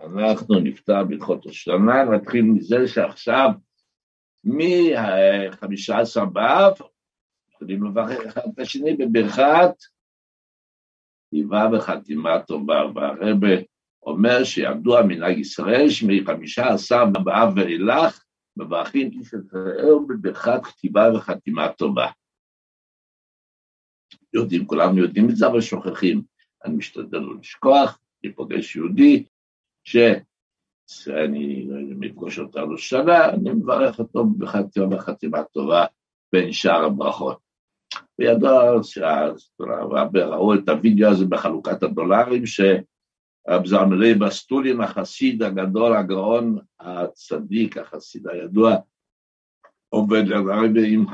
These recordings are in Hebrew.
אנחנו נפתח בהלכות השנה, נתחיל מזה שעכשיו מ-15 באב, יכולים לברך אחד את השני בברכת היווה וחתימה טובה, והרבה אומר שידוע מנהג ישראל שמ-15 באב ואילך מברכים איש ישראל בברכת כתיבה וחתימה טובה. יודעים, כולנו יודעים את זה, אבל שוכחים. אני משתדל לא לשכוח, אני פוגש יהודי, שאני מפגוש אותנו שנה, אני מברך אותו בחתימה וחתימה טובה בין שאר הברכות. וידוע ראו את הוידאו הזה בחלוקת הדולרים, שרב זרמלי בסטולין, החסיד הגדול, הגאון הצדיק, החסיד הידוע, עובד הרבה עם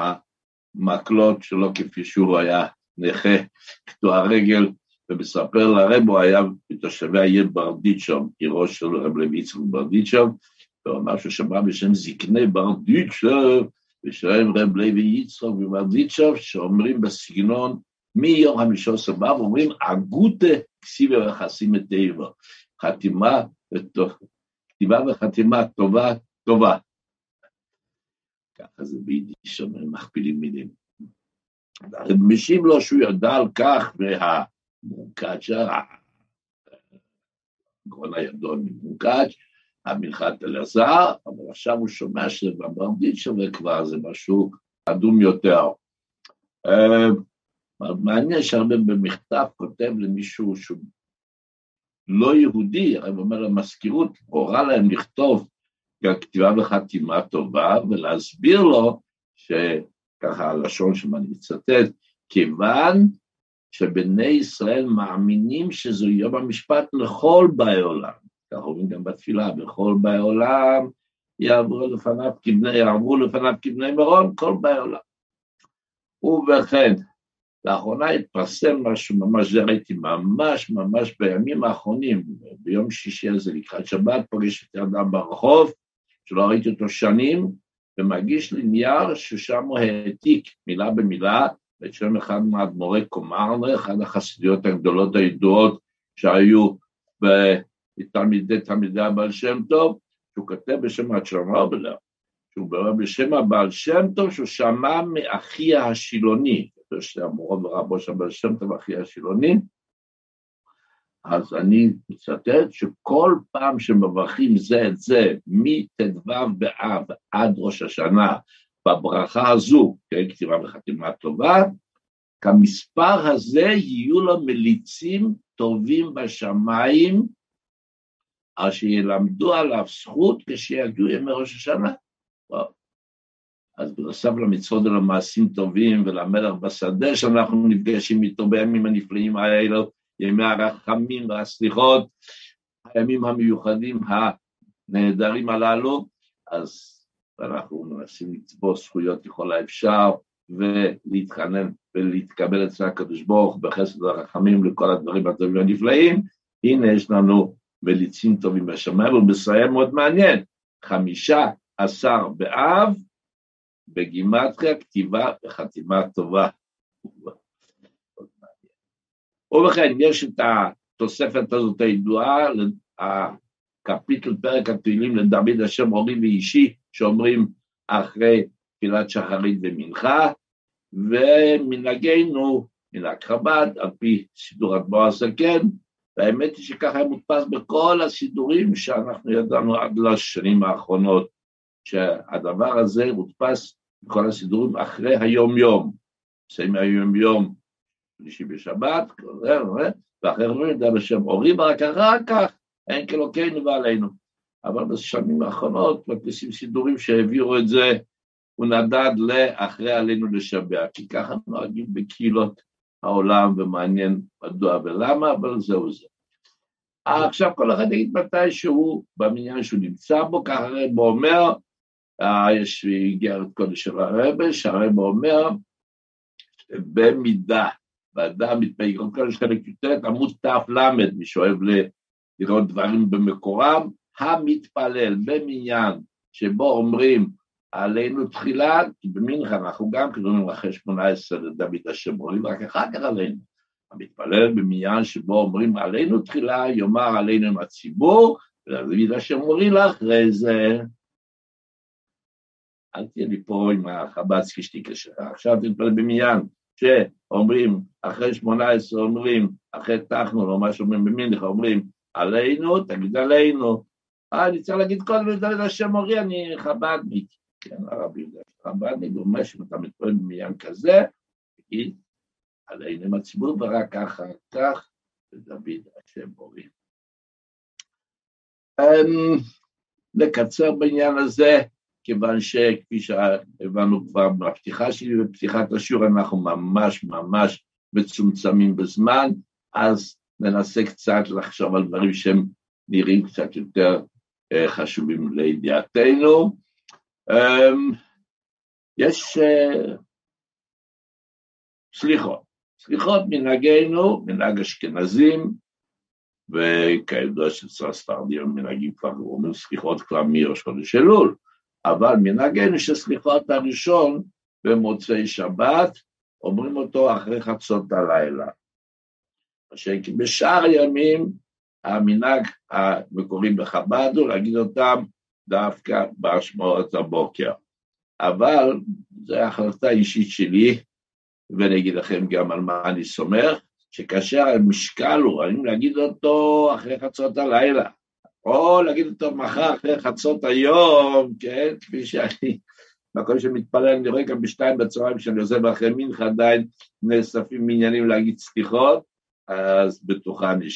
המקלות שלו כפי שהוא היה נכה, קטוע רגל, ומספר לרב, הוא היה מתושבי העיר ברדיצ'וב, עירו של רב לוי יצחק אמר שהוא שמע בשם זקני ברדיצ'וב, בשם רב לוי יצחק וברדיצ'וב, שאומרים בסגנון, מיום חמישה עשר באב, אומרים, אגוטה כסיבה וחסים את טבע, חתימה כתיבה וחתימה טובה, טובה. ככה זה ביידיש, מכפילים מילים. משיב לו שהוא ידע על כך, וה... מונקאצ'ה, גרון הידוע ממונקאצ', המנחת אלעזר, אבל עכשיו הוא שומע שזה בברדיצ'ה וכבר זה משהו אדום יותר. מעניין שהרבה במכתב כותב למישהו שהוא לא יהודי, הרב אומר למזכירות, הורה להם לכתוב כתיבה וחתימה טובה ולהסביר לו, שככה הלשון שמה אני מצטט, כיוון שבני ישראל מאמינים שזו יום המשפט לכל באי עולם. כך אומרים גם בתפילה, בכל באי עולם יעברו לפניו כבני, יעברו לפניו כבני מרון, כל באי עולם. ובכן, לאחרונה התפרסם משהו ממש, זה ראיתי ממש ממש בימים האחרונים, ביום שישי הזה לקראת שבת, פוגש את אדם ברחוב, שלא ראיתי אותו שנים, ומגיש לי נייר ששם הוא העתיק מילה במילה את שם אחד מאדמו"רי קומרנה, אחת החסידיות הגדולות הידועות שהיו בתלמידי תלמידי הבעל שם טוב, שהוא כותב בשם הצ'רנובלר, שהוא אומר בשם הבעל שם טוב, שהוא שמע מאחי השילוני, שהמורו ורבו של הבעל שם טוב, אחי השילוני, אז אני מצטט שכל פעם שמברכים זה את זה, מט"ו באב עד ראש השנה, בברכה הזו, כן, כתיבה וחתימה טובה, כמספר הזה יהיו לו מליצים טובים בשמיים, אשר ילמדו עליו זכות כשיגיעו ימי ראש השנה. אז בנוסף למצוות ולמעשים טובים ולמלך בשדה שאנחנו נפגשים איתו בימים הנפלאים האלו, ימי הרחמים והסליחות, הימים המיוחדים הנהדרים הללו, אז ואנחנו מנסים לצבור זכויות ככל האפשר ולהתחנן ולהתקבל אצל הקדוש ברוך בחסד הרחמים לכל הדברים הטובים והנפלאים, הנה יש לנו מליצים טובים בשמיים, ומסיים מאוד מעניין, חמישה עשר באב, בגימטריה, כתיבה וחתימה טובה. ובכן, יש את התוספת הזאת הידועה, הקפיטל פרק התהילים לדוד השם אורי ואישי, שאומרים אחרי תפילת שחרית ומנחה, ומנהגנו, מנהג חב"ד, על פי סידור אדמו"ר הזקן, והאמת היא שככה היה מודפס בכל הסידורים שאנחנו ידענו עד לשנים האחרונות, שהדבר הזה מודפס בכל הסידורים אחרי היום-יום, מסיים היום-יום, שלישי בשבת, ואחרי לא יודע בשם אורי, ורק אחר כך אין כאלוקינו ועלינו. אבל בשנים האחרונות מדפיסים סידורים שהעבירו את זה, הוא נדד לאחרי עלינו לשבח, כי ככה נוהגים בקהילות העולם, ומעניין מדוע ולמה, אבל זהו זה. עכשיו כל אחד יגיד מתי שהוא, במניין שהוא נמצא בו, ככה הרב אומר, אה, יש איגרת קודש של הרבה, שהרב אומר, במידה, ואדם מתפייק, קודש חלק י"ט, עמוד ת"ל, מי שאוהב לראות דברים במקורם, המתפלל במניין שבו אומרים עלינו תחילה, כי במנחה אנחנו גם קוראים אחרי שמונה עשרה לדוד השם, אומרים רק אחר כך עלינו. המתפלל במניין שבו אומרים עלינו תחילה, יאמר עלינו עם הציבור, ולהגיד השם מורי לך, אחרי זה, אל תהיה לי פה עם החב"צקי שתיקה שלך, עכשיו תתפלל במניין, שאומרים, אחרי שמונה עשרה אומרים, אחרי תחנון, או מה שאומרים במינך, אומרים, עלינו, תגיד עלינו. אה, אני צריך להגיד קודם לדעת השם מורי, אני חב"דניק. כן, הרב יהודה, חב"דניק אומר שאם אתה מתפלל במניין כזה, תגיד עלינו עם הציבור, ורק אחר כך לדוד השם מורי. אמ, לקצר בעניין הזה, כיוון שכפי שהבנו כבר בפתיחה שלי, בפתיחת השיעור אנחנו ממש ממש מצומצמים בזמן, אז ננסה קצת לחשוב על דברים שהם נראים קצת יותר חשובים לידיעתנו. אמ, יש אה, סליחות, סליחות מנהגנו, מנהג אשכנזים, וכידוע שאצל הספרדים מנהגים כבר אומרים סליחות כבר מראש חודש אלול, אבל מנהגנו שסליחות הראשון במוצאי שבת, אומרים אותו אחרי חצות הלילה. כי בשאר הימים המנהג המקורי בחב"ד הוא להגיד אותם דווקא באשמעות הבוקר. אבל זו החלטה אישית שלי, ואני אגיד לכם גם על מה אני סומך, שכאשר המשקל הוא, האם להגיד אותו אחרי חצות הלילה, או להגיד אותו מחר אחרי חצות היום, כן, כפי שאני, מקום שמתפלל, אני רואה גם בשתיים בצהריים כשאני עוזב אחרי מנחה, עדיין נאספים עניינים להגיד סליחות, אז בטוחני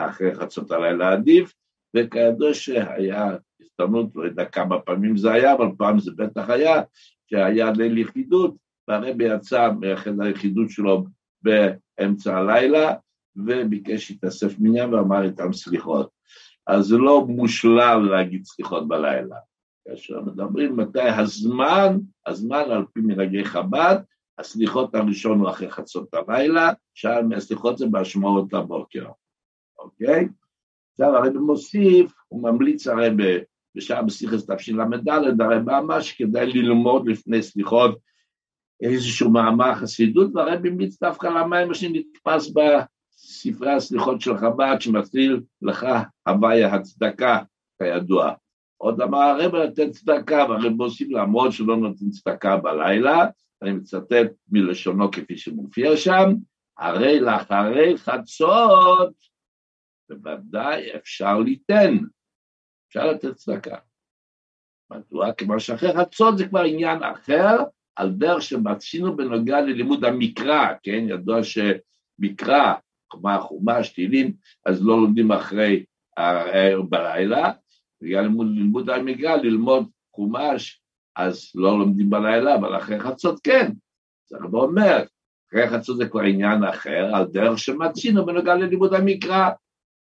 שאחרי חצות הלילה עדיף, וכידוע שהיה הזדמנות, לא יודע כמה פעמים זה היה, אבל פעם זה בטח היה, שהיה ליל יחידות, והרבי יצא מאחד היחידות שלו באמצע הלילה, וביקש להתאסף מניין ואמר איתם סליחות. אז זה לא מושלם להגיד סליחות בלילה. כאשר מדברים מתי הזמן, הזמן על פי מנהגי חב"ד, הסליחות הראשון הוא אחרי חצות הלילה, שאר מהסליחות זה בהשמעות לבוקר, אוקיי? עכשיו הרב מוסיף, הוא ממליץ הרי בשעה בסיכס תשל"ד, הרי ממש כדאי ללמוד לפני סליחות איזשהו מאמר חסידות, והרב המליץ דווקא למים שנתפס בספרי הסליחות של חב"ד, שמתחיל לך הוויה הצדקה, כידוע. עוד אמר הרב לתת צדקה, והרב מוסיף למרות שלא נותן צדקה בלילה, אני מצטט מלשונו כפי שמופיע שם, הרי לאחרי חצות בוודאי אפשר ליתן, אפשר לתת צדקה. מדוע? כמו שאחרי חצות זה כבר עניין אחר, על דרך שמצינו בנוגע ללימוד המקרא, כן? ידוע שמקרא, כמו חומש, תהילים, אז לא לומדים אחרי בלילה, בגלל לימוד, לימוד המקרא, ללמוד חומש, אז לא לומדים בלילה, אבל אחרי חצות כן. זה הרבה אומר, אחרי חצות זה כבר עניין אחר, על דרך שמצינו בנוגע ללימוד המקרא.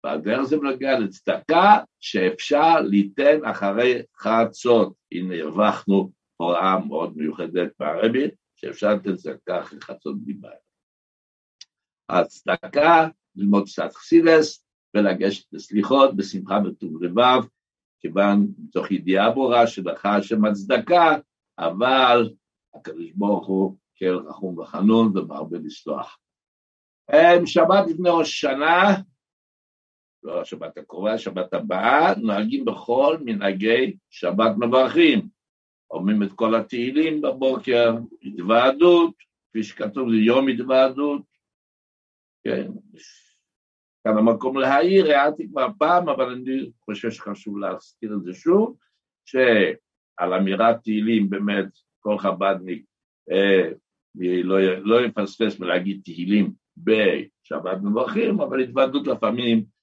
ועל דרך זה בנוגע לצדקה שאפשר ליתן אחרי חצות. הנה הרווחנו הוראה מאוד מיוחדת בערבית, שאפשר לתת צדקה אחרי חצות בלבד. הצדקה, ללמוד קצת חסידס ולגשת לסליחות בשמחה וטוב לבב, כיוון מתוך ידיעה ברורה שלך השם הצדקה, אבל הקדוש ברוך הוא כאל רחום וחנון ומרבה לסלוח. שבת לפני ראש השנה, לא השבת הקרובה, השבת הבאה, נוהגים בכל מנהגי שבת מברכים. אומרים את כל התהילים בבוקר, התוועדות, כפי שכתוב, זה יום התוועדות. כן, כאן המקום להעיר, הערתי כבר פעם, אבל אני חושב שחשוב להזכיר את זה שוב, שעל אמירת תהילים באמת כל חב"דניק אה, לא, לא יפספס ולהגיד תהילים בשבת מברכים, אבל התוועדות לפעמים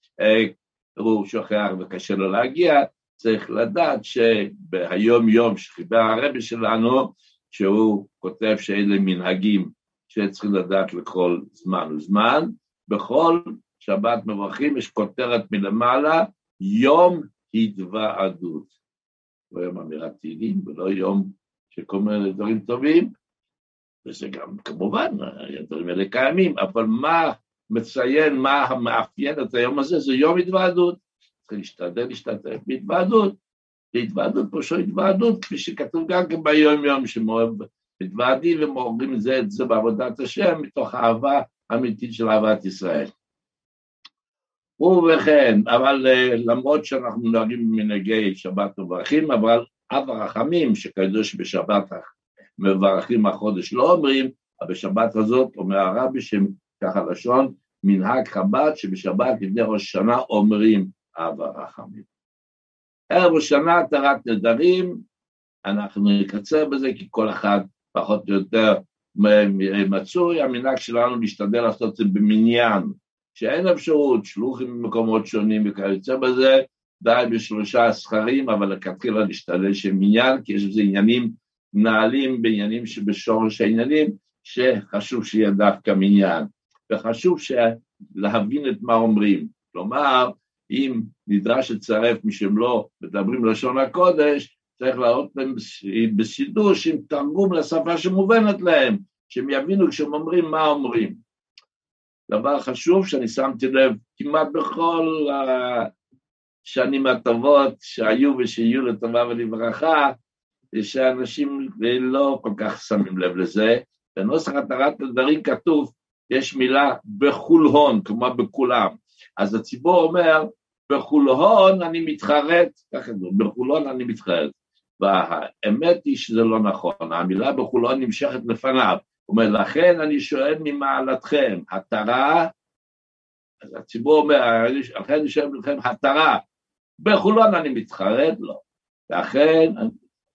הוא שוכח וקשה לו להגיע, צריך לדעת שבהיום יום שחיבר הרבי שלנו, שהוא כותב שאלה מנהגים שצריכים לדעת לכל זמן וזמן, בכל שבת מברכים יש כותרת מלמעלה, יום התוועדות. לא יום אמירת תהילים ולא יום שכל מיני דברים טובים, וזה גם כמובן, הדברים האלה קיימים, אבל מה מציין, מה המאפיין את היום הזה, זה יום התוועדות. צריך להשתדל להשתתף בהתוועדות. להתוועדות, פירושו התוועדות, כפי שכתוב גם כן ביום יום, שמתוועדים ומורגים זה, את זה בעבודת השם, מתוך אהבה אמיתית של אהבת ישראל. ובכן, אבל אה, למרות שאנחנו נוהגים במנהגי שבת מברכים, אבל אב הרחמים, שכידוע שבשבת מברכים החודש לא אומרים, אבל בשבת הזאת אומר הרבי ככה לשון, מנהג חב"ד שבשבת לפני ראש השנה אומרים אב הרחמים. ערב ראש השנה התרת נדרים, אנחנו נקצר בזה כי כל אחד פחות או יותר מצוי, המנהג שלנו להשתדל לעשות את זה במניין, שאין אפשרות, שלוחים במקומות שונים וכיוצא בזה, די בשלושה סכרים, אבל לכתחילה להשתדל שמניין, כי יש בזה עניינים מנהלים בעניינים שבשורש העניינים, שחשוב שיהיה דווקא מניין, וחשוב להבין את מה אומרים. כלומר, אם נדרש לצרף מי שהם לא מדברים לשון הקודש, צריך להראות להם בסידוש עם תרגום לשפה שמובנת להם, שהם יבינו כשהם אומרים מה אומרים. דבר חשוב שאני שמתי לב כמעט בכל השנים הטובות שהיו ושיהיו לטובה ולברכה, שאנשים לא כל כך שמים לב לזה. בנוסח התרת הדברים כתוב, יש מילה בחולהון, כמו בכולם. אז הציבור אומר, בחולהון אני מתחרט, ככה זה, בחולהון אני מתחרט. והאמת היא שזה לא נכון, המילה בחולון נמשכת לפניו. הוא אומר, לכן אני שואל ממעלתכם, התרה, אז הציבור אומר, לכן אני שואל מכם, התרה, בחולון אני מתחרט? לא. לכן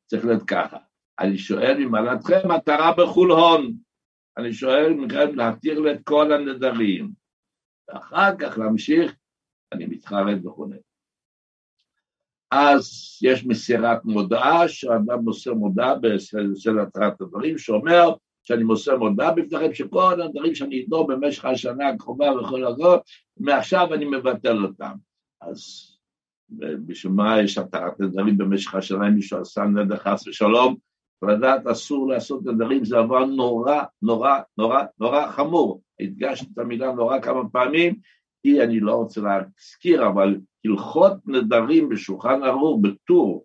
צריך להיות ככה, אני שואל ממעלתכם, התרה בחולון. אני שואל מכם להתיר לי את כל הנדרים. ואחר כך להמשיך, אני מתחרט וכו'. אז יש מסירת מודעה, שאדם מוסר מודעה בסל התרת הדברים, שאומר שאני מוסר מודעה בפניכם, שכל הדברים שאני אדור במשך השנה הקרובה וכל הזאת, מעכשיו אני מבטל אותם. אז בשביל מה יש התרת נדרים במשך השנה, אם מישהו עשה נדר חס ושלום, לדעת אסור לעשות נדרים, זה דבר נורא, נורא, נורא, נורא חמור. הדגשתי את המילה נורא כמה פעמים, כי אני לא רוצה להזכיר, אבל הלכות נדרים בשולחן ערוך בטור,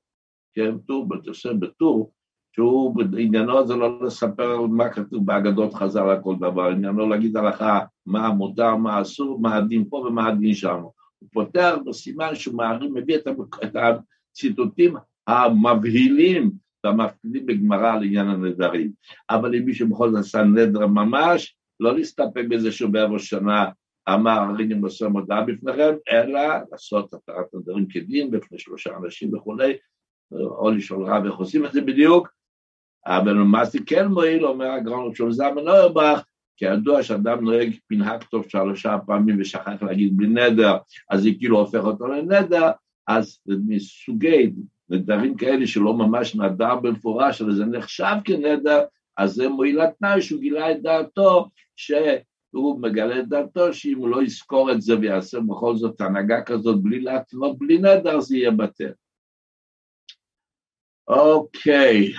כן, טור, בתוסף בטור, שהוא עניינו זה לא לספר מה כתוב באגדות חז"ל על כל דבר, עניינו להגיד הלכה מה מותר, מה אסור, מה הדין פה ומה הדין שם. הוא פותח בסימן שהוא מביא את, את הציטוטים המבהילים והמפקידים בגמרא על עניין הנדרים. אבל אם מישהו בכל זאת עשה נדר ממש, לא להסתפק בזה שהוא בערב שנה אמר הריני מוסר מודעה בפניכם, אלא לעשות התרת נדרים כדין בפני שלושה אנשים וכולי, או לשאול רב איך עושים את זה בדיוק, אבל זה כן מועיל, אומר הגרון של זמן אוירבך, כי ידוע שאדם נוהג מנהג טוב שלושה פעמים ושכח להגיד בלי נדר, אז זה כאילו הופך אותו לנדר, אז מסוגי נדרים כאלה שלא ממש נדר במפורש, אבל זה נחשב כנדר, אז זה מועיל התנאי שהוא גילה את דעתו, ש... הוא מגלה את דעתו שאם הוא לא יזכור את זה ויעשה בכל זאת הנהגה כזאת בלי להתנות, בלי נדר, זה יהיה בטל. אוקיי,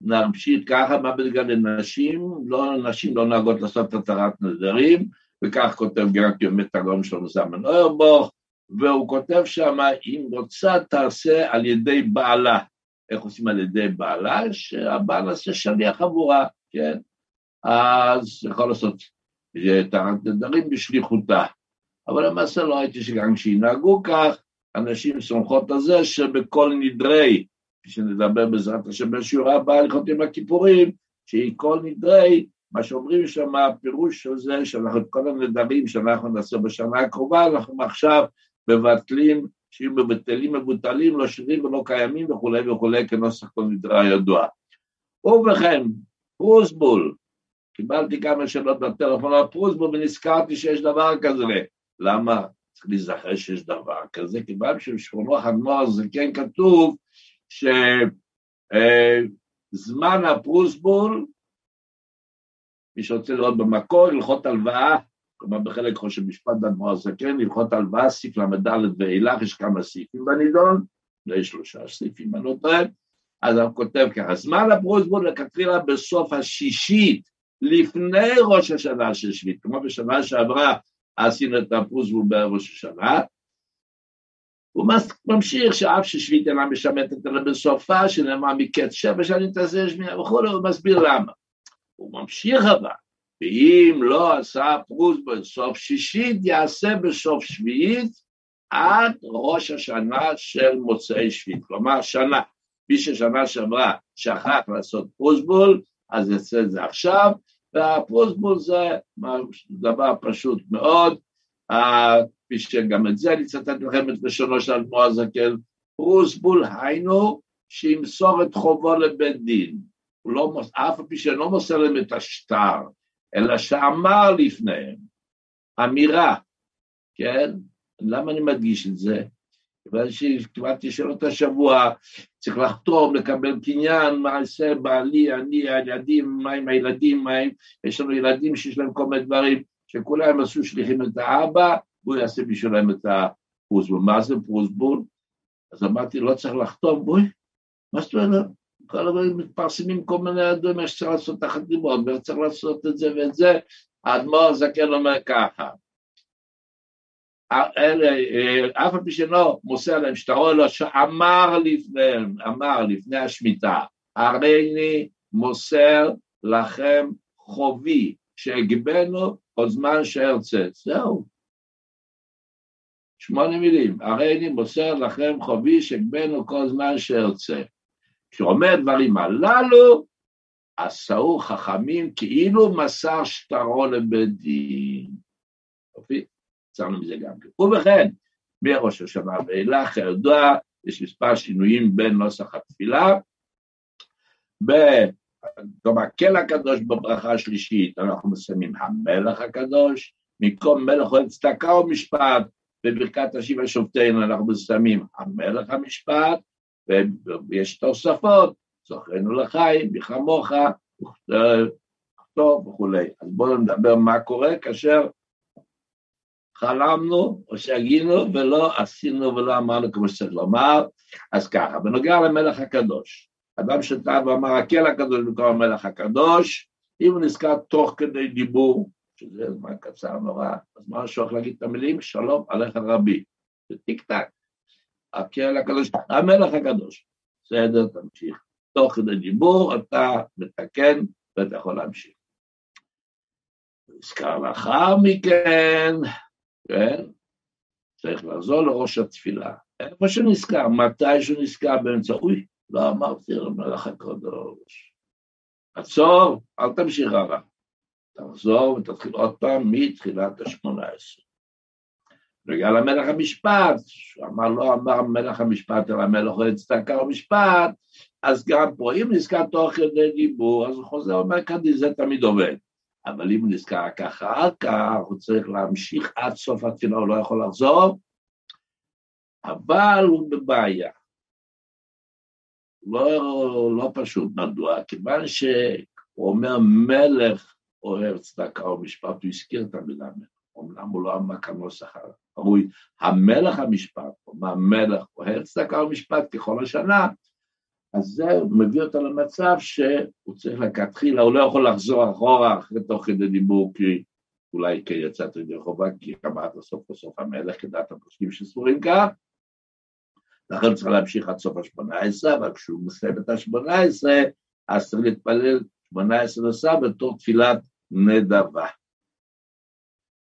נמשיך ככה, מה בגלל לנשים? לא, נשים לא נהגות לעשות התרת נדרים, וכך כותב גם כמת הגאון שלנו זמן אוירבוך, והוא כותב שם, אם רוצה תעשה על ידי בעלה. איך עושים על ידי בעלה? שהבעל עושה שליח עבורה, כן? אז יכול לעשות טענת נדרים בשליחותה. אבל למעשה לא הייתי שגם כשינהגו כך, אנשים סומכות על זה שבכל נדרי, כשנדבר בעזרת השם בשיעור הבא הליכות עם הכיפורים, כל נדרי, מה שאומרים שם, הפירוש של זה, שאנחנו את כל הנדרים שאנחנו נעשה בשנה הקרובה, אנחנו עכשיו מבטלים, שיהיו מבטלים, מבוטלים, לא שירים ולא קיימים וכולי וכולי, כנוסח כל נדרי הידוע. ובכן, פרוסבול, קיבלתי כמה שאלות בטלפון על פרוסבו ונזכרתי שיש דבר כזה. למה? צריך להיזכר שיש דבר כזה, כי שבשכונו חגמור זה כן כתוב שזמן אה, הפרוסבול, מי שרוצה לראות במקור, הלכות הלוואה, כלומר בחלק חושב משפט באדמו"ר הזקן, הלכות הלוואה, סעיף ל"ד ואילך, יש כמה סעיפים בנידון, יש שלושה סעיפים, אני לא טועה, אז הוא כותב ככה, זמן הפרוסבול לכתחילה בסוף השישית לפני ראש השנה של שביעית, כמו בשנה שעברה עשינו את הפרוסבול בראש השנה, הוא ממשיך שאף ששביעית אינה משמטת אלא בסופה, שנאמר מקץ שבע שנים תעשה שמיעה וכולי, הוא מסביר למה. הוא ממשיך אבל, ואם לא עשה פרוס בסוף שישית, יעשה בסוף שביעית עד ראש השנה של מוצאי שביעית. כלומר, שנה, מי ששנה שעברה שכח לעשות פרוסבול, אז יעשה את זה עכשיו, והפרוסבול זה דבר פשוט מאוד, כפי שגם את זה אני אצטט לכם את לשונו של אדמו"ר הזקן, פרוסבול היינו שימסור את חובו לבית דין, לא, אף פי שאינו מוסר להם את השטר, אלא שאמר לפניהם, אמירה, כן? למה אני מדגיש את זה? כיוון שקיבלתי שאלות השבוע, צריך לחתום, לקבל קניין, מה עושה בעלי, אני, הילדים, מה עם הילדים, מה עם... יש לנו ילדים שיש להם כל מיני דברים, שכולם עשו שליחים את האבא, והוא יעשה בשבילם את הפרוסבול. מה זה פרוסבול? אז אמרתי, לא צריך לחתום, בואי, מה זאת אומרת? כל הזמן מתפרסמים כל מיני אדומים שצריך לעשות תחת לימוד, וצריך לעשות את זה ואת זה, האדמו"ר הזקן אומר ככה, אף על פי שאינו מוסר להם שטרו אלא שאמר לפניהם, אמר לפני השמיטה, הרי אני מוסר לכם חובי, שהגבנו עוד זמן שארצה. זהו. שמונה מילים, הרי אני מוסר לכם חובי שהגבנו כל זמן שארצה. כשאומר דברים הללו, עשו חכמים כאילו מסר שטרו לבית דין. יצרנו מזה גם כן. ובכן, מראש השנה ואילך, כידוע, יש מספר שינויים בין נוסח התפילה. במקל הקדוש בברכה השלישית אנחנו מסיימים המלך הקדוש, במקום מלך אוהב צדקה ומשפט, בברכת השיבה שופטינו אנחנו מסיימים המלך המשפט, ויש תוספות, זוכרנו לחיים, בכמוך, טוב וכולי. אז בואו נדבר מה קורה כאשר חלמנו או שהגינו ולא עשינו ולא אמרנו כמו שצריך לומר. אז ככה, בנוגע למלך הקדוש, אדם שטעה ואמר הקל הקדוש במקום המלך הקדוש, אם הוא נזכר תוך כדי דיבור, שזה זמן קצר נורא, אז מה השוח להגיד את המילים? שלום עליך רבי. זה טיק טק. הקל הקדוש, המלך הקדוש. בסדר, תמשיך. תוך כדי דיבור אתה מתקן ואתה יכול להמשיך. נזכר לאחר מכן, כן? צריך לחזור לראש התפילה. איפה שנזכר, מתי שנזכר באמצע, אוי, לא אמרתי למלך הקדוש. עצור, אל תמשיך הלאה. תחזור ותתחיל עוד פעם מתחילת השמונה עשרה. בגלל למלך המשפט, אמר לא אמר מלך המשפט אלא מלך אוהד צדקה ומשפט, אז גם פה, אם נזכר תוך כדי דיבור, אז הוא חוזר ואומר כדי זה תמיד עובד. אבל אם נזכר רק אחר כך, הוא צריך להמשיך עד סוף התפילה, הוא לא יכול לחזור, אבל הוא בבעיה. לא, לא פשוט, מדוע? כיוון שהוא אומר מלך אוהב צדקה ומשפט, הוא הזכיר את המילה מלך, אמנם הוא לא אמר כנוסח הראוי, המלך המשפט, הוא אומר מלך אוהב צדקה ומשפט ככל השנה, אז זה מביא אותו למצב שהוא צריך לכתחילה, הוא לא יכול לחזור אחורה אחרי תוך כדי דיבור, כי אולי כי יצאת ידי חובה, כי אמרת סוף בסוף המלך כדעת הפוסקים שסבורים כך, לכן צריך להמשיך עד סוף השמונה עשרה, אבל כשהוא מסיים את השמונה עשרה, אז צריך להתפלל שמונה עשרה נוסף בתור תפילת נדבה.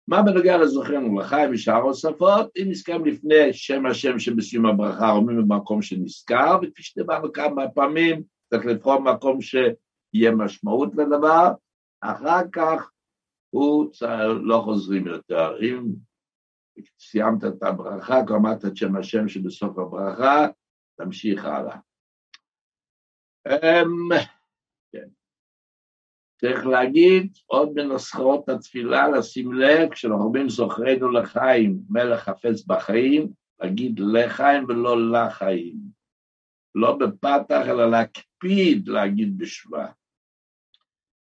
מה בנוגע לזוכרנו לחיים ושאר השפות, אם נזכרם לפני שם השם שבסיום הברכה, אומרים במקום שנזכר, וכפי שדיברנו כמה פעמים, צריך לבחור מקום שיהיה משמעות לדבר, אחר כך הוא לא חוזרים יותר. אם סיימת את הברכה, כבר אמרת את שם השם שבסוף הברכה, תמשיך הלאה. צריך להגיד, עוד מנוסחאות התפילה, לשים לב, כשאנחנו אומרים זוכרנו לחיים, מלך חפץ בחיים, להגיד לחיים ולא לחיים. לא בפתח, אלא להקפיד להגיד בשבא.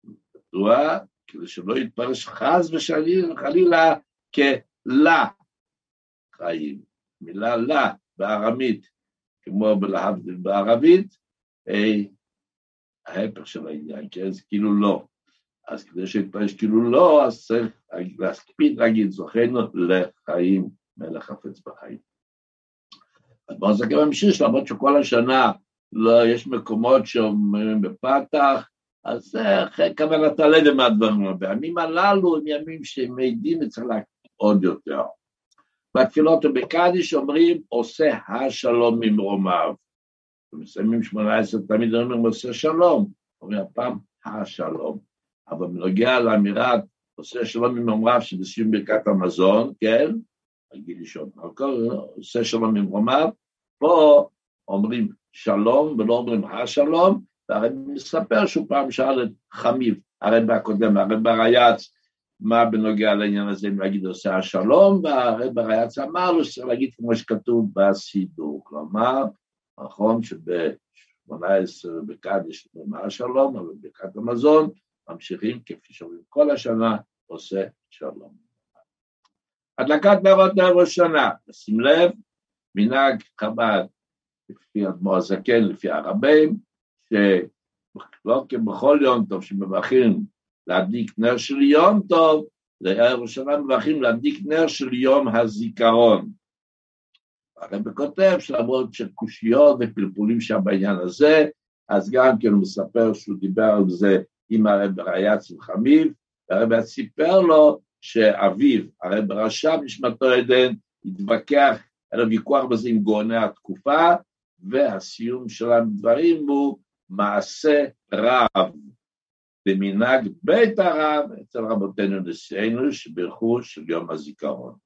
מדוע? כדי שלא יתפרש חס וחלילה כלה חיים. מילה לה בארמית, כמו בלהבדיל בערבית, אה, ההפך של העניין, כן? זה כאילו לא. אז כדי שיתפרש כאילו לא, אז צריך להקפיד להגיד זוכנו לחיים מלך חפץ בחיים. אז בואו נסתכל במשיש, למרות שכל השנה לא, יש מקומות שאומרים בפתח, אז זה אחרי קבלת הלב מהדברים והימים הללו הם ימים שמעידים אצל עוד יותר. בתפילות ובקדיש אומרים עושה השלום ממרומיו. מסיימים שמונה עשרה תמיד אומרים עושה שלום, אומרים הפעם השלום. אבל בנוגע לאמירת עושה שלום ממרומיו שבסיום ברכת המזון, כן? נגיד לישון, עושה שלום ממרומיו, פה אומרים שלום ולא אומרים השלום, והרב מספר שהוא פעם שאל את חמיב, הרב הקודם, הרב הרייץ, מה בנוגע לעניין הזה, אם להגיד עושה השלום, והרב הרייץ אמר לו שצריך להגיד כמו שכתוב בסידור, כלומר, נכון שב-18 בקדיש נאמר השלום, אבל בברכת המזון ממשיכים כפי שאומרים כל השנה, עושה שלום. הדלקת נרות נר ראש שנה, שים לב, מנהג חב"ד, לפי אדמו"ר הזקן, לפי הרבים, שלא כבכל יום טוב שמברכים להדליק נר של יום טוב, לערב ראשונה מברכים להדליק נר של יום הזיכרון. הרב כותב שלמרות של קושיות ופלפולים שם בעניין הזה, אז גם כן הוא מספר שהוא דיבר על זה עם הרב רייץ וחמיב, והרב סיפר לו שאביו, הרב רשם נשמתו עדן, התווכח, היה לו ויכוח בזה עם גאוני התקופה, והסיום של הדברים הוא מעשה רב במנהג בית הרב אצל רבותינו נשיאנו שבירכו של יום הזיכרון.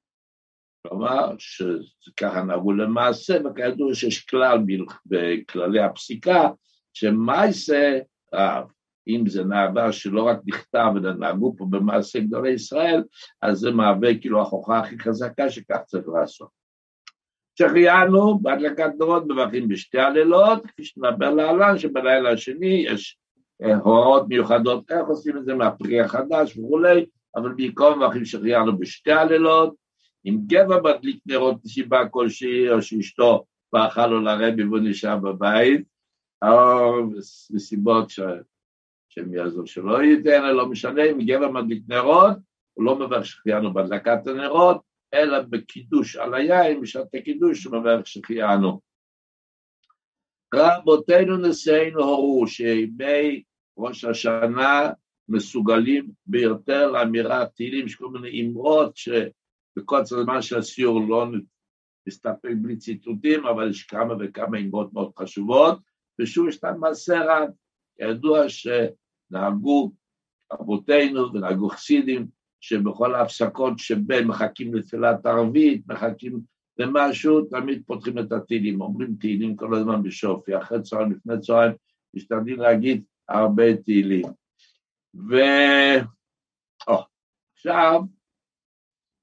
כלומר, שככה נהגו למעשה, וכידוע שיש כלל בכללי הפסיקה, שמעשה רב, אם זה נעבר שלא רק נכתב, אלא נהגו פה במעשה גדולי ישראל, אז זה מהווה כאילו ההוכחה הכי חזקה שכך צריך לעשות. שהחיינו בהדלקת נרות מברכים בשתי הלילות, כפי שנדבר להלן, שבלילה השני יש אה, הוראות מיוחדות איך עושים את זה מהפרי החדש וכולי, אבל בעיקר מברכים שהחיינו בשתי הלילות, אם גבר מדליק נרות מסיבה כלשהי, או שאשתו ברכה לו לרבי והוא נשאר בבית, או מסיבות ש... שהם יעזור שלא ייתן, לא משנה, אם גבר מדליק נרות, הוא לא מברך שהחיינו בהדלקת הנרות, אלא בקידוש על היין, בשעת הקידוש מברך שהחיינו. רבותינו נשיאנו הורו שימי ראש השנה מסוגלים ביותר לאמירת תהילים, יש כל מיני אמרות שבקוצר הזמן של הסיור לא נסתפק בלי ציטוטים, אבל יש כמה וכמה אמרות מאוד חשובות, ושוב יש להם מעשה רב, ידוע שנהגו אבותינו ונהגו חסידים שבכל ההפסקות שבין מחכים לתפילת ערבית, מחכים למשהו, תמיד פותחים את התהילים, אומרים תהילים כל הזמן בשופי, אחרי צהריים, לפני צהריים, משתדלים להגיד הרבה תהילים. ו... עכשיו,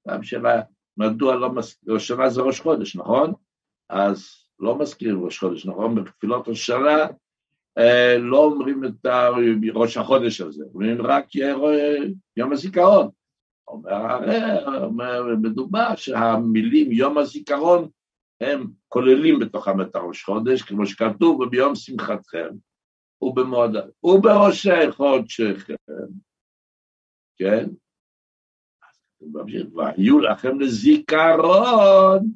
גם שאלה, מדוע לא מזכיר, ראש שנה זה ראש חודש, נכון? אז לא מזכירים ראש חודש, נכון? בתפילות ראש שנה אה, לא אומרים את ראש החודש הזה, אומרים רק יום הזיכרון. אומר, מדובר שהמילים יום הזיכרון הם כוללים בתוכם את הראש חודש, כמו שכתוב, וביום שמחתכם, ובמועד, ובראשי חודשכם, כן? והיו לכם לזיכרון,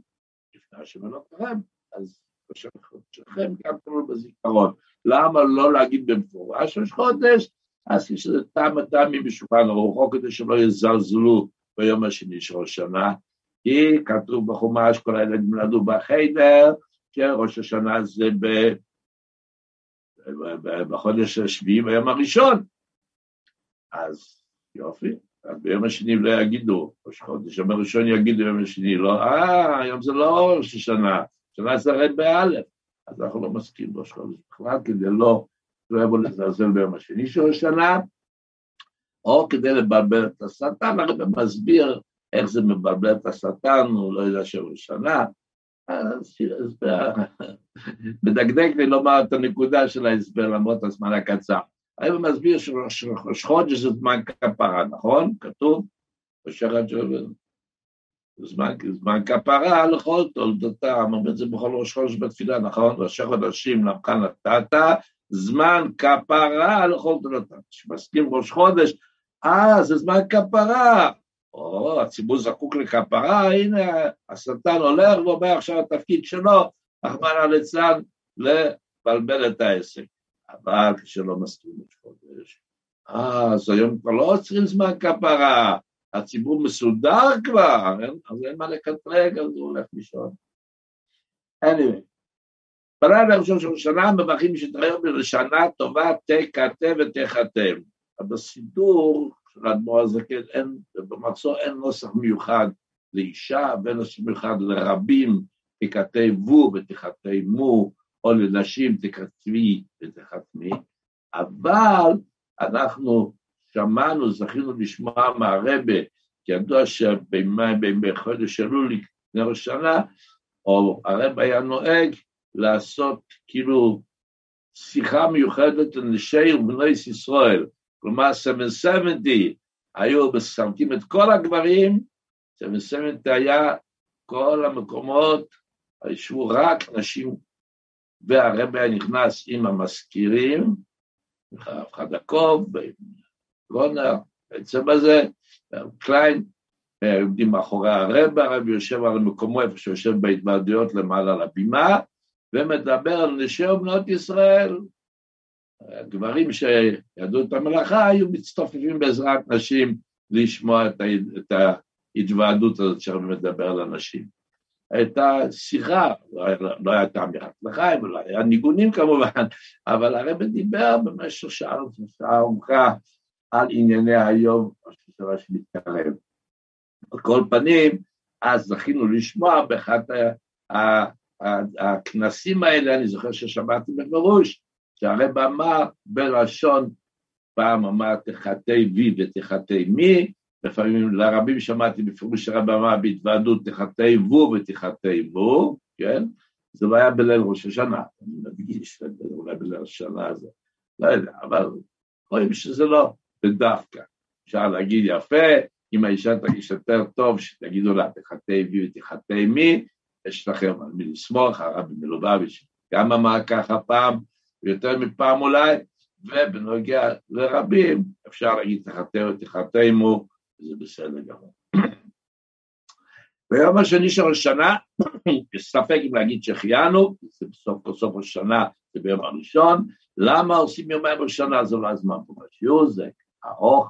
לפני השם אלוהיכם, אז ראשי חודשכם גם קוראים בזיכרון. למה לא להגיד במפורש ראש חודש? אז יש לזה טעם הטעמים בשולחן ערוכו כדי שלא יזלזלו ביום השני של השנה, כי כתוב בחומש כל הילדים נולדו בחדר, שראש השנה זה ב... בחודש השביעי ביום הראשון. אז יופי, ביום השני לא יגידו, ראש חודש, יום הראשון יגידו יום השני, לא, אה, היום זה לא ראש השנה, שנה זה הרי באלף, אז אנחנו לא מסכימים ראש חודש בכלל, כדי לא לא יבוא לזלזל ביום השני של השנה, או כדי לבלבל את השטן, הרב מסביר איך זה מבלבל את השטן, הוא לא יודע שהוא שנה, אז מדקדק לי לומר את הנקודה של ההסבר למרות הזמן הקצר. הרב מסביר שראש חודש זה זמן כפרה, נכון? כתוב? זמן, זמן כפרה לכל תולדותם, אומר את זה בכל ראש חודש בתפילה, נכון? ראשי חודשים למך נתת, זמן כפרה לכל תולדותיו. כשמסכים ראש חודש, אה, זה זמן כפרה. או, הציבור זקוק לכפרה, הנה, השטן הולך ואומר עכשיו התפקיד שלו, רחמנא ליצלן, לבלבל את העסק. אבל כשלא מסכים ראש חודש, אז היום כבר לא עוצרים זמן כפרה, הציבור מסודר כבר, אין, אז אין מה לקטרג, אז הוא הולך לישון. anyway, בלילה הראשון של שנה מברכים שתראה לשנה טובה תקטה ותחתם. בסידור של האדמו"ר הזקן, אין, במחסור אין נוסח מיוחד לאישה ואין נוסח מיוחד לרבים תכתבו ותכתמו, או לנשים תכתבי ותכתמי, אבל אנחנו שמענו, זכינו לשמוע מהרבה, כי ידוע שבחודש אלול לפני ראש שנה, או הרב היה נוהג לעשות כאילו שיחה מיוחדת לנשי ובני ישראל, כלומר 770 היו מסמכים את כל הגברים, 770 היה כל המקומות, ישבו רק נשים, והרבי היה נכנס עם המזכירים, חדקוב, גונר, בעצם הזה, קליין, עומדים מאחורי הרבי, הרבי יושב על מקומו איפה שיושב בהתוועדויות למעלה על הבימה, ומדבר על נשי ובנות ישראל. הגברים שידעו את המלאכה היו מצטופפים בעזרת נשים לשמוע את ההתוועדות הזאת שהרבי מדבר על הנשים. הייתה שיחה, לא, לא הייתה לחיים, לא היה ניגונים כמובן, אבל הרבי דיבר במשך שעה, שעה ארוכה על ענייני היום, השנה שמתקרב. על כל פנים, אז זכינו לשמוע באחד הכנסים האלה, אני זוכר ששמעתי בפירוש, שהרב אמר בלשון, פעם אמר תחתי וי ותחתי מי, לפעמים לרבים שמעתי בפירוש הרב אמר בהתוועדות תחתי וו ותחתי וו, כן? זה לא היה בליל ראש השנה, אני מדגיש, אולי בליל השנה הזה, לא יודע, אבל רואים שזה לא בדווקא. אפשר להגיד יפה, אם האישה תרגיש יותר טוב, שתגידו לה תחתי וי ותחתי מי, יש לכם על מי לסמוך, הרבי מלובביץ' גם אמר ככה פעם, ויותר מפעם אולי, ובנוגע לרבים, אפשר להגיד תחתהו תחתמו, וזה בסדר גמור. ביום השני של השנה, ספק אם להגיד שהחיינו, זה בסוף כל סוף השנה, זה ביום הראשון, למה עושים יומיים בשנה, זה לא הזמן פה בשיעור, זה ארוך,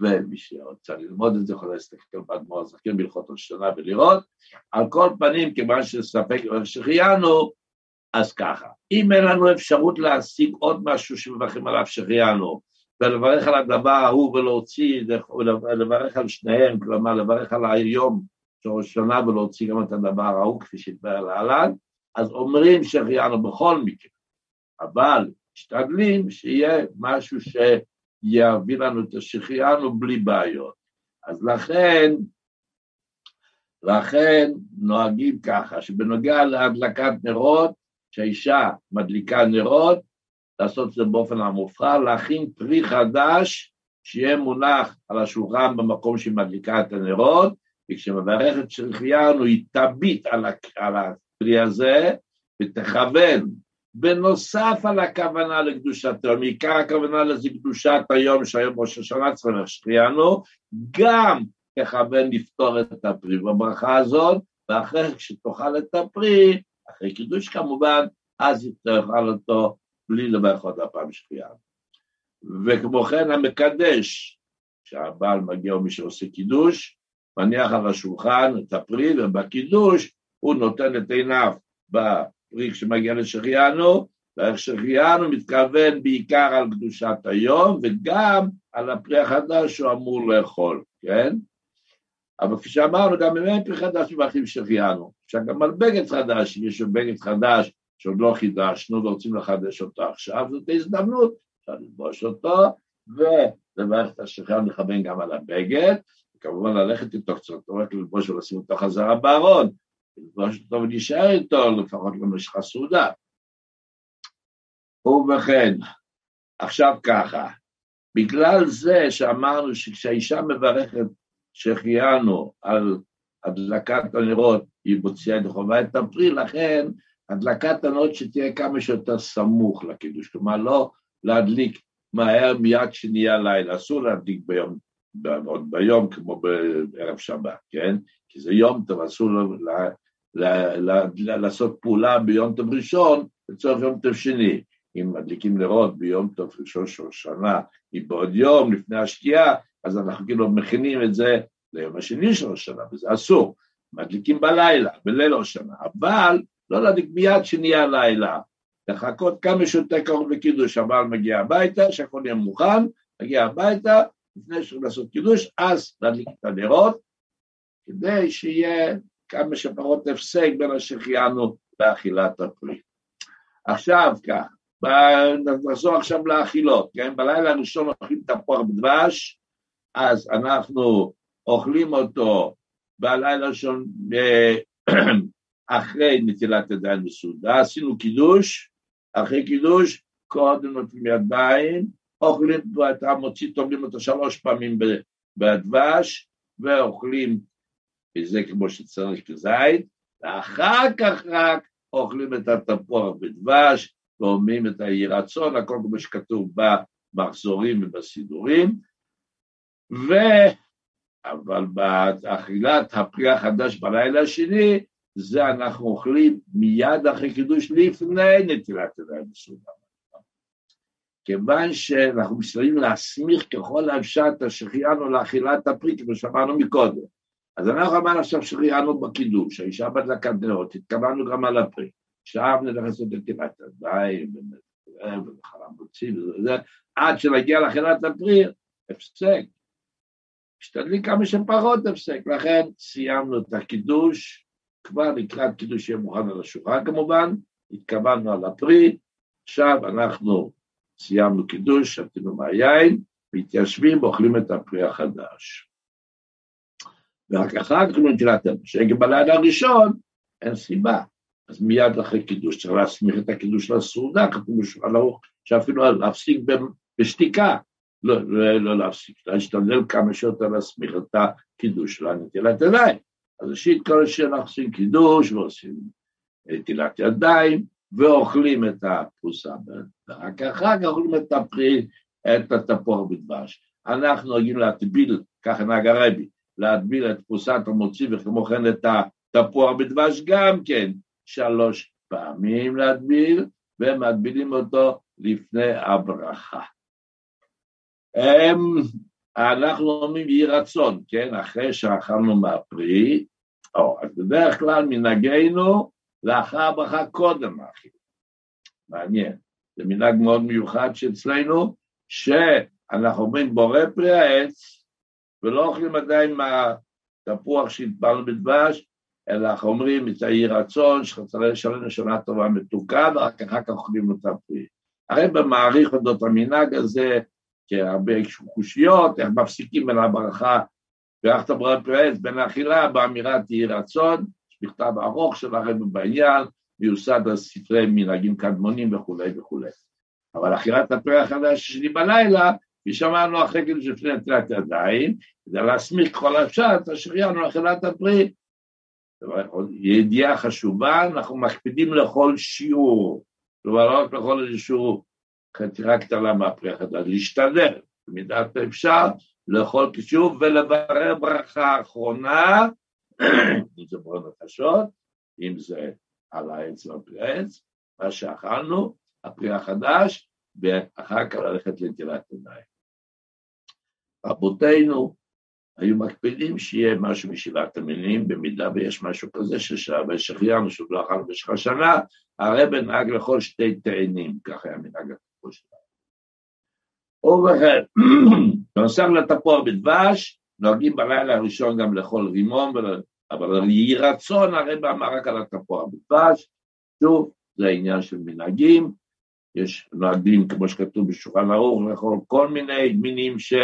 ומי שרוצה ללמוד את זה יכול להסתכל באדמו"ר הזקן בהלכות השנה ולראות. על כל פנים, כיוון שספק שהחיינו, אז ככה, אם אין לנו אפשרות להשיג עוד משהו שמברכים עליו שהחיינו, ולברך על הדבר ההוא ולהוציא, לברך על שניהם, כלומר לברך על היום של ראש השנה ולהוציא גם את הדבר ההוא, כפי שהתברר להלן, אז אומרים שהחיינו בכל מקרה, אבל משתדלים שיהיה משהו ש... יביא לנו את השחיינו בלי בעיות. אז לכן, לכן נוהגים ככה, שבנוגע להדלקת נרות, שהאישה מדליקה נרות, לעשות את זה באופן המובחר, להכין פרי חדש שיהיה מונח על השולחן במקום שהיא מדליקה את הנרות, וכשמברכת שהחיינו היא תביט על הפרי הזה ותכוון בנוסף על הכוונה לקדושת היום, מעיקר הכוונה לזה קדושת היום שהיום ראש השנה צריך להשקיענו, גם תכוון לפתור את הפרי בברכה הזאת, ואחרי שתאכל את הפרי, אחרי קידוש כמובן, אז היא תאכל אותו בלי לברך עוד הפעם שקיעה. וכמו כן המקדש, כשהבעל מגיע או מי שעושה קידוש, מניח על השולחן את הפרי, ובקידוש הוא נותן את עיניו פרי שמגיע לשחיינו, ואיך שהחיינו מתכוון בעיקר על קדושת היום, וגם על הפרי החדש שהוא אמור לאכול, כן? אבל כפי שאמרנו, גם אם אין פרי חדש מברכים שהחיינו. אפשר גם על בגד חדש, אם יש בגד חדש שעוד לא חידשנו ורוצים לחדש אותו עכשיו, זאת הזדמנות, אפשר ללבוש אותו, ולברך את השחיינו לכוון גם על הבגד, וכמובן ללכת איתו קצת, לא רק ללבוש ולשים אותו חזרה בארון, לפגוש אותו ולהישאר איתו לפחות במשך הסעודה. ובכן, עכשיו ככה, בגלל זה שאמרנו שכשהאישה מברכת שהחיינו על הדלקת הנרות, היא מוציאה את חובה את הפרי, לכן הדלקת הנרות שתהיה כמה שיותר סמוך לקידוש, כלומר לא להדליק מהר מיד שנהיה לילה, אסור להדליק ביום, עוד ביום כמו בערב שבת, כן? כי זה יום טוב, אסור לעשות פעולה ביום טוב ראשון לצורך יום טוב שני. אם מדליקים נרות ביום טוב ראשון של שנה, אם בעוד יום לפני השקיעה, אז אנחנו כאילו מכינים את זה ליום השני של השנה, וזה אסור. מדליקים בלילה, בליל השנה, אבל לא להדליק מיד שנהיה לילה, לחכות כמה שיותר קרוב לקידוש, הבעל מגיע הביתה, שהכל יהיה מוכן, מגיע הביתה, לפני שהוא לעשות קידוש, אז להדליק את הנרות, כדי שיהיה כמה שפחות הפסק בין השחיינו לאכילת הפרי. עכשיו כך, נחזור עכשיו לאכילות, כן? בלילה הראשון אוכלים תפוח בדבש, אז אנחנו אוכלים אותו בלילה הראשון אחרי נטילת ידיים בסעודה, עשינו קידוש, אחרי קידוש, קודם נוטלים ידיים, אוכלים את המוציא, טובלים אותו שלוש פעמים בדבש, ואוכלים וזה כמו שצריך כזית, ואחר כך רק אוכלים את התפוח בדבש, ואומרים את היהי רצון, הכל כמו שכתוב במחזורים ובסידורים, ו... אבל באכילת הפרי החדש בלילה השני, זה אנחנו אוכלים מיד אחרי קידוש לפני נטילת ידיים בסעודה. כיוון שאנחנו משתדלים להסמיך ככל האפשר את השחיינו לאכילת הפרי, כמו שאמרנו מקודם. אז אנחנו אמרנו עכשיו שריינו בקידוש, האישה בהדלקת נרות, התכוונו גם על הפרי. עכשיו נלך לעשות את טירת הידיים, וחלמוצים וזה, עד שנגיע לאכילת הפרי, הפסק. משתדלים כמה שפחות הפסק, לכן סיימנו את הקידוש, כבר לקראת קידוש יהיה מוכן על השולחן כמובן, התכוונו על הפרי, עכשיו אנחנו סיימנו קידוש, שתינו מהיין, מתיישבים ואוכלים את הפרי החדש. ורק אחר כך נטילת הנשק, בלילה הראשון אין סיבה. אז מיד אחרי קידוש צריך להסמיך את הקידוש לסעודה, כתוב בשולחן ערוך, שאפילו להפסיק בשתיקה, לא, לא, לא להפסיק, להשתדל כמה שיותר להסמיך את הקידוש של הנטילת ידיים. אז ראשית כל שאנחנו עושים קידוש ועושים נטילת ידיים, ואוכלים את הפרוסה, ורק אחר כך אוכלים את הפרי, את התפוח בדבש. אנחנו נוהגים להטביל, ככה נהג הרבי, להטביל את פרוסת המוציא וכמו כן את התפוח בדבש גם כן שלוש פעמים להטביל ומטבילים אותו לפני הברכה. אנחנו אומרים יהי רצון, כן, אחרי שאכלנו מהפרי, או, אז בדרך כלל מנהגנו לאחר הברכה קודם האכילה. מעניין, זה מנהג מאוד מיוחד שאצלנו, שאנחנו אומרים בורא פרי העץ, ולא אוכלים עדיין מהתפוח שהתפלנו בדבש, אלא אנחנו אומרים את היהי רצון, שחצרי שלנו שנה טובה מתוקה, ורק אחר כך אוכלים את הפרי. הרב מעריך אודות המנהג הזה כהרבה קושיות, איך מפסיקים בין הברכה ואיך תברך פרץ בין האכילה באמירת יהי רצון, יש מכתב ארוך של הרב בעניין, מיוסד על ספרי מנהגים קדמונים וכולי וכולי. אבל אכילת הפרי החדש שלי בלילה כפי שאמרנו אחרי גיל שלפני נטילת ידיים, כדי להסמיך ככל האפשר את השריין לאכילת הפרי. ידיעה חשובה, אנחנו מקפידים לכל שיעור, כלומר לא רק לכל איזשהו חתירה קטנה מהפרי החדש, להשתדל במידת האפשר לאכול קישוב ולברר ברכה אחרונה, אם זה ברון הקשות, אם זה על העץ והפרי העץ, מה שאכלנו, הפרי החדש, ואחר כך ללכת לנטילת ידיים. רבותינו היו מקפידים שיהיה משהו משבעת המינים, במידה ויש משהו כזה ששחיינו שהוא לא אכל במשך השנה, הרב נהג לאכול שתי תאנים, כך היה מנהג הטיפול שלנו. ובכן, בנוסף לתפוח בדבש, נוהגים בלילה הראשון גם לאכול רימון, אבל יהי רצון הרב אמר רק על התפוח בדבש, שוב, זה העניין של מנהגים, יש נוהגים, כמו שכתוב בשולחן ערוך, לאכול כל מיני מינים ש...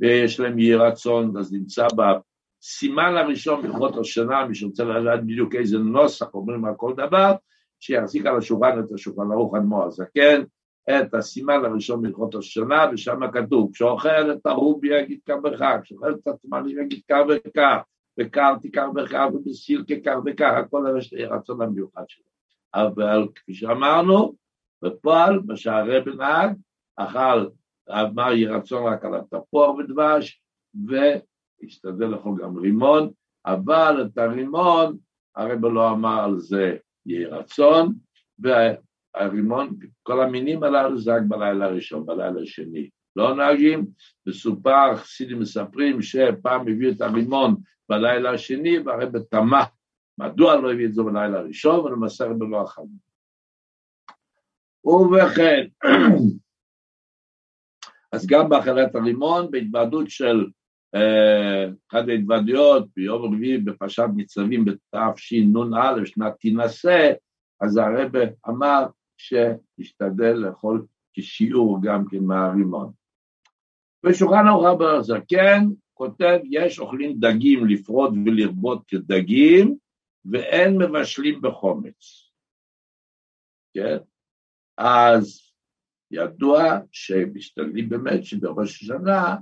ויש להם יהי רצון, אז נמצא בסימן הראשון בלכות השנה, מי שרוצה לדעת בדיוק איזה נוסח אומרים על כל דבר, שיחזיק על השולחן את השולחן ערוך אדמו הזקן, את הסימן הראשון בלכות השנה, ושם כתוב, כשאוכל את הרובי יגיד כך וכך, כשאוכל את התמלים יגיד כך וכך, וקרתי כך וכך, ובסילקה כך וכך, הכל יש לי רצון המיוחד שלו. אבל כפי שאמרנו, בפועל, מה שהרב נהג, אכל אמר יהי רצון רק על התפוח ודבש, והשתדל לאכול גם רימון, אבל את הרימון הרב לא אמר על זה יהי רצון, הרימון, כל המינים הללו זה רק בלילה הראשון, בלילה השני. לא נוהגים, מסופר, חסידים מספרים שפעם הביאו את הרימון בלילה השני, והרבא תמה מדוע לא הביא את זה בלילה הראשון, ולמסר בלא החיים. ובכן, אז גם בהכנת הרימון, בהתוועדות של אה, אחת ההתוועדויות ביום רביעי בפרשת ניצבים בתשנ"א, שנת תינשא, אז הרב אמר שישתדל לאכול כשיעור גם כן מהרימון. ושולחן ערוך רבי הזקן כותב, יש אוכלים דגים לפרוד ולרבות כדגים, ואין מבשלים בחומץ. כן? אז ידוע שמשתדלים באמת שבראש השנה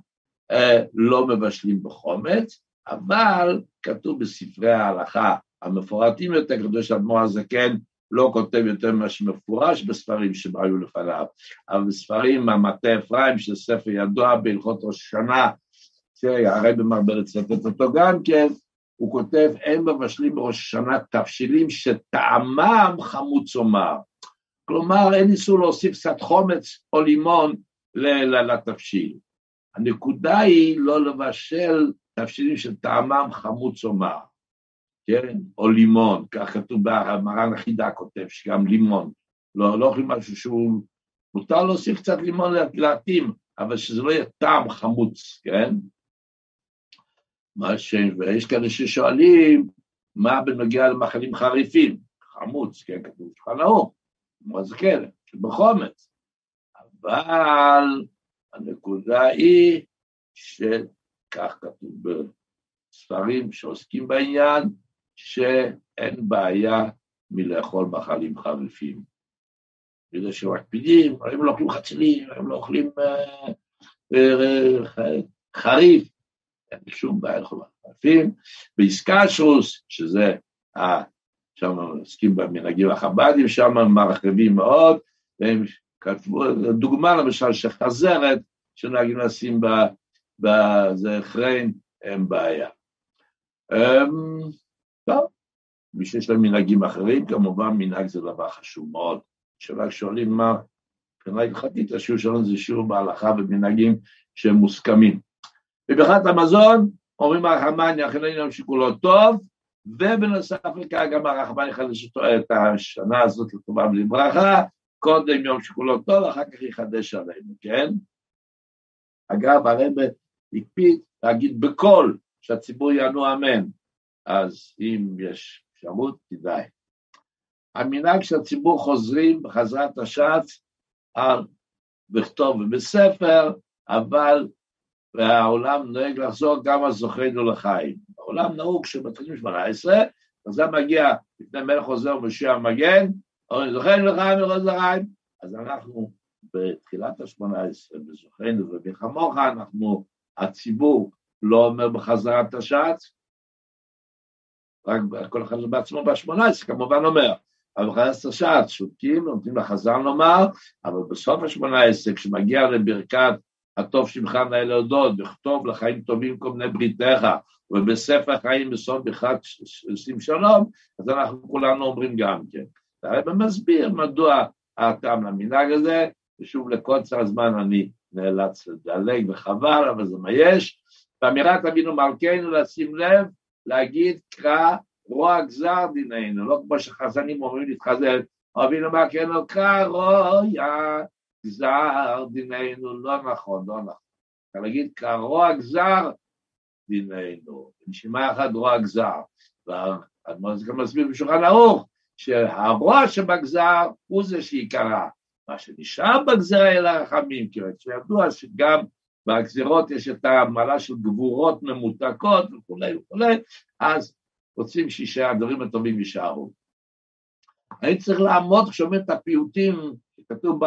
אה, לא מבשלים בחומץ, אבל כתוב בספרי ההלכה המפורטים יותר, קדוש אדמו"ר הזקן לא כותב יותר ממה שמפורש בספרים שהיו לפניו, אבל בספרים, המטה אפרים, שזה ספר ידוע בהלכות ראש השנה, שהרבי מרבה לצטט אותו גם כן, הוא כותב, אין מבשלים בראש השנה תבשילים שטעמם חמוץ או מר. כלומר, אין איסור להוסיף קצת חומץ או לימון לתבשיל. הנקודה היא לא לבשל תבשילים שטעמם חמוץ או מר. כן? או לימון, כך כתוב במרן החידה כותב, שגם לימון. לא, לא אוכלים משהו שהוא... מותר להוסיף קצת לימון להתאים, אבל שזה לא יהיה טעם חמוץ, כן? מה ש... ויש כאלה ששואלים, מה בנוגע למאכלים חריפים? חמוץ, כן, כתוב שולחן ערוך, מה זה כן? בחומץ. אבל הנקודה היא שכך כתוב בספרים שעוסקים בעניין, שאין בעיה מלאכול מאכלים חריפים. בגלל שמקפידים, הם לא אוכלים חצילים, הם לא אוכלים אה, אה, חריף, אין שום בעיה לאכול חריפים. באיסקשוס, שזה, שם עוסקים במנהגים החב"דים, שם מרחיבים מאוד, והם כתבו, דוגמה למשל שחזרת, שנהגים לשים בזה חריין, אין בעיה. טוב, מי שיש להם מנהגים אחרים, כמובן מנהג זה דבר חשוב מאוד. כשרק שואלים מה, מבחינה הלכתית, השיעור שלנו זה שיעור בהלכה ומנהגים שהם מוסכמים. בברכת המזון, אומרים הרחמן יחנן יום שכולו טוב, ובנוסף לכך גם הרחמן יחדש את השנה הזאת לטובה ולברכה, קודם יום שכולו טוב, אחר כך יחדש עלינו, כן? אגב, הרב הקפיד להגיד בקול שהציבור יענו אמן. אז אם יש אפשרות, כדאי. המנהג של הציבור חוזרים בחזרת השץ על בכתוב ובספר, אבל והעולם נוהג לחזור גם על זוכרנו לחיים. העולם נהוג שבתחילת 18, אז זה מגיע לפני מלך חוזר ומשיח המגן, אומרים זוכרנו לחיים ולא זריים, אז אנחנו בתחילת ה-18, בזוכרנו ובחמוך, אנחנו, הציבור לא אומר בחזרת השץ, רק כל אחד בעצמו ב-18, כמובן אומר, אבל בחזרת השעת שותקים, נותנים לחז"ל לומר, אבל בסוף ה-18, כשמגיע לברכת הטוב שמך נאה להודות, וכתוב לחיים טובים כל מיני בריתך, ובספר חיים בסוף בכלל שים שלום, אז אנחנו כולנו אומרים גם כן. הרב מסביר מדוע הטעם למנהג הזה, ושוב לקוצר הזמן אני נאלץ לדלג וחבל, אבל זה מה יש. באמירת אבינו מלכנו לשים לב להגיד קרא רוע גזר דיננו, לא כמו שחזנים אומרים להתחזר, אבינו מה כן קרא רוע גזר דיננו, לא נכון, לא נכון. אתה להגיד קרא רוע גזר דיננו, נשימה אחת רוע גזר. והאדמו"ר גם מסביר בשולחן ערוך, שהרוע שבגזר הוא זה שיקרא. מה שנשאר בגזרה אל הרחמים, כי שידוע שגם בגזירות יש את המעלה של גבורות ממותקות וכולי וכולי, אז רוצים שהדברים הטובים יישארו. אני צריך לעמוד כשאומרים את הפיוטים שכתוב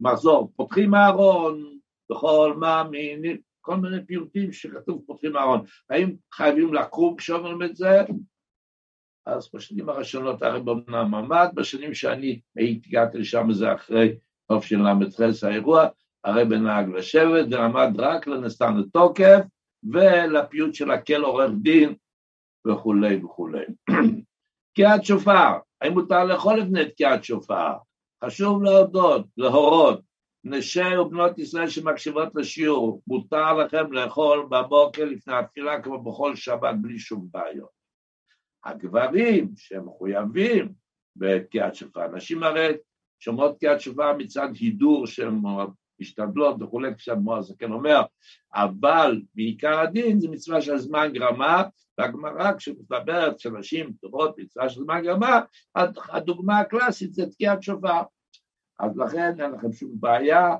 במחזור, פותחים אהרון בכל מאמין, כל מיני פיוטים שכתוב פותחים אהרון. האם חייבים לקום כשאומרים את זה? אז בשנים הראשונות הרי באמנם עמד, בשנים שאני הגעתי לשם זה אחרי טוב של ל"ח האירוע, הרב נהג לשבת ולמד רק לנסתן לתוקף ולפיוט של הקל עורך דין וכולי וכולי. תקיעת שופר, האם מותר לאכול לפני תקיעת שופר? חשוב להודות, להורות, נשי ובנות ישראל שמקשיבות לשיעור, מותר לכם לאכול בבוקר לפני התפילה כמו בכל שבת בלי שום בעיות. הגברים שהם מחויבים בתקיעת שופר, נשים הרי שומעות תקיעת שופר מצד הידור שהן משתדלות וכולי, כשאדמו"ר הזקן אומר, אבל בעיקר הדין זה מצווה של זמן גרמה, והגמרא כשמדברת שנשים טובות מצווה של זמן גרמה, הדוגמה הקלאסית זה תקיעת שופר. אז לכן אין לכם שום בעיה,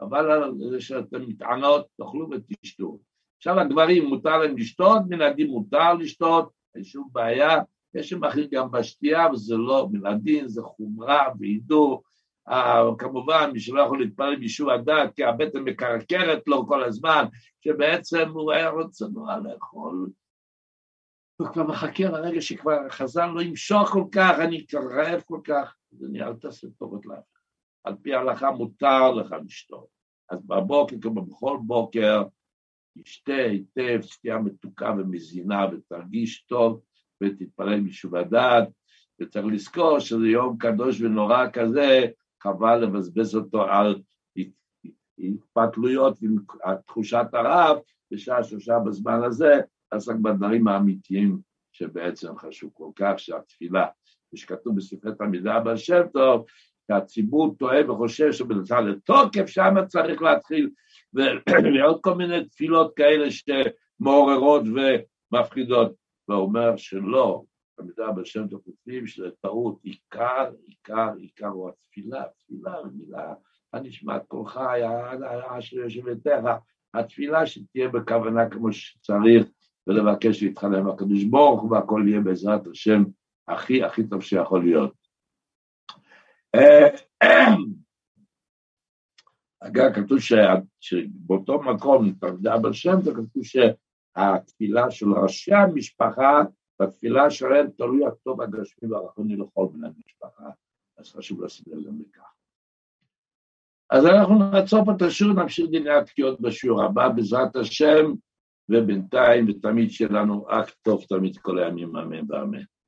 אבל זה שאתם מתענות, תאכלו ותשתו. עכשיו הגברים מותר להם לשתות, מן הדין מותר לשתות, אין שום בעיה, יש שם אחרים גם בשתייה, וזה לא מן הדין, זה חומרה והידור. כמובן, מי שלא יכול להתפלל בישוע הדעת, כי הבטן מקרקרת לו כל הזמן, שבעצם הוא היה רוצה נורא לאכול. הוא כבר מחכה לרגע שכבר החזן לא ימשוך כל כך, אני רעב כל כך, אז אל תעשה טובות לאף על פי ההלכה מותר לך לשתות. אז בבוקר, כמו בכל בוקר, תשתה היטב, שתייה מתוקה ומזינה ותרגיש טוב ותתפלל משוב הדעת, וצריך לזכור שזה יום קדוש ונורא כזה, חבל לבזבז אותו על התפתלויות עם תחושת הרב, בשעה שלושה בזמן הזה, עסק בדברים האמיתיים שבעצם חשוב כל כך, שהתפילה, שכתוב בספרי תלמידה שם טוב, שהציבור טועה וחושב שבנצל לתוקף שם צריך להתחיל, ועוד כל מיני תפילות כאלה שמעוררות ומפחידות, והוא אומר שלא, תלמידה בשם כותבים שזה טעות, עיקר, עיקר, עיקר הוא התפילה, תפילה מילה הנשמעת קולך, האשר יושבתך, התפילה שתהיה בכוונה כמו שצריך, ולבקש להתחלם בקדוש ברוך הוא, והכל יהיה בעזרת השם הכי הכי טוב שיכול להיות. אגב, כתוב שבאותו מקום, תרדה שם, זה כתוב שהתפילה של ראשי המשפחה, בתפילה שלהם תלוי הטוב הגשמי והרחוני לכל בני המשפחה, אז חשוב לשים לב גם לכך. אז אנחנו נעצור פה את השיעור, נמשיך דיני התקיעות בשיעור הבא, בעזרת השם, ובינתיים ותמיד שיהיה לנו טוב תמיד כל הימים, אמן ואמן.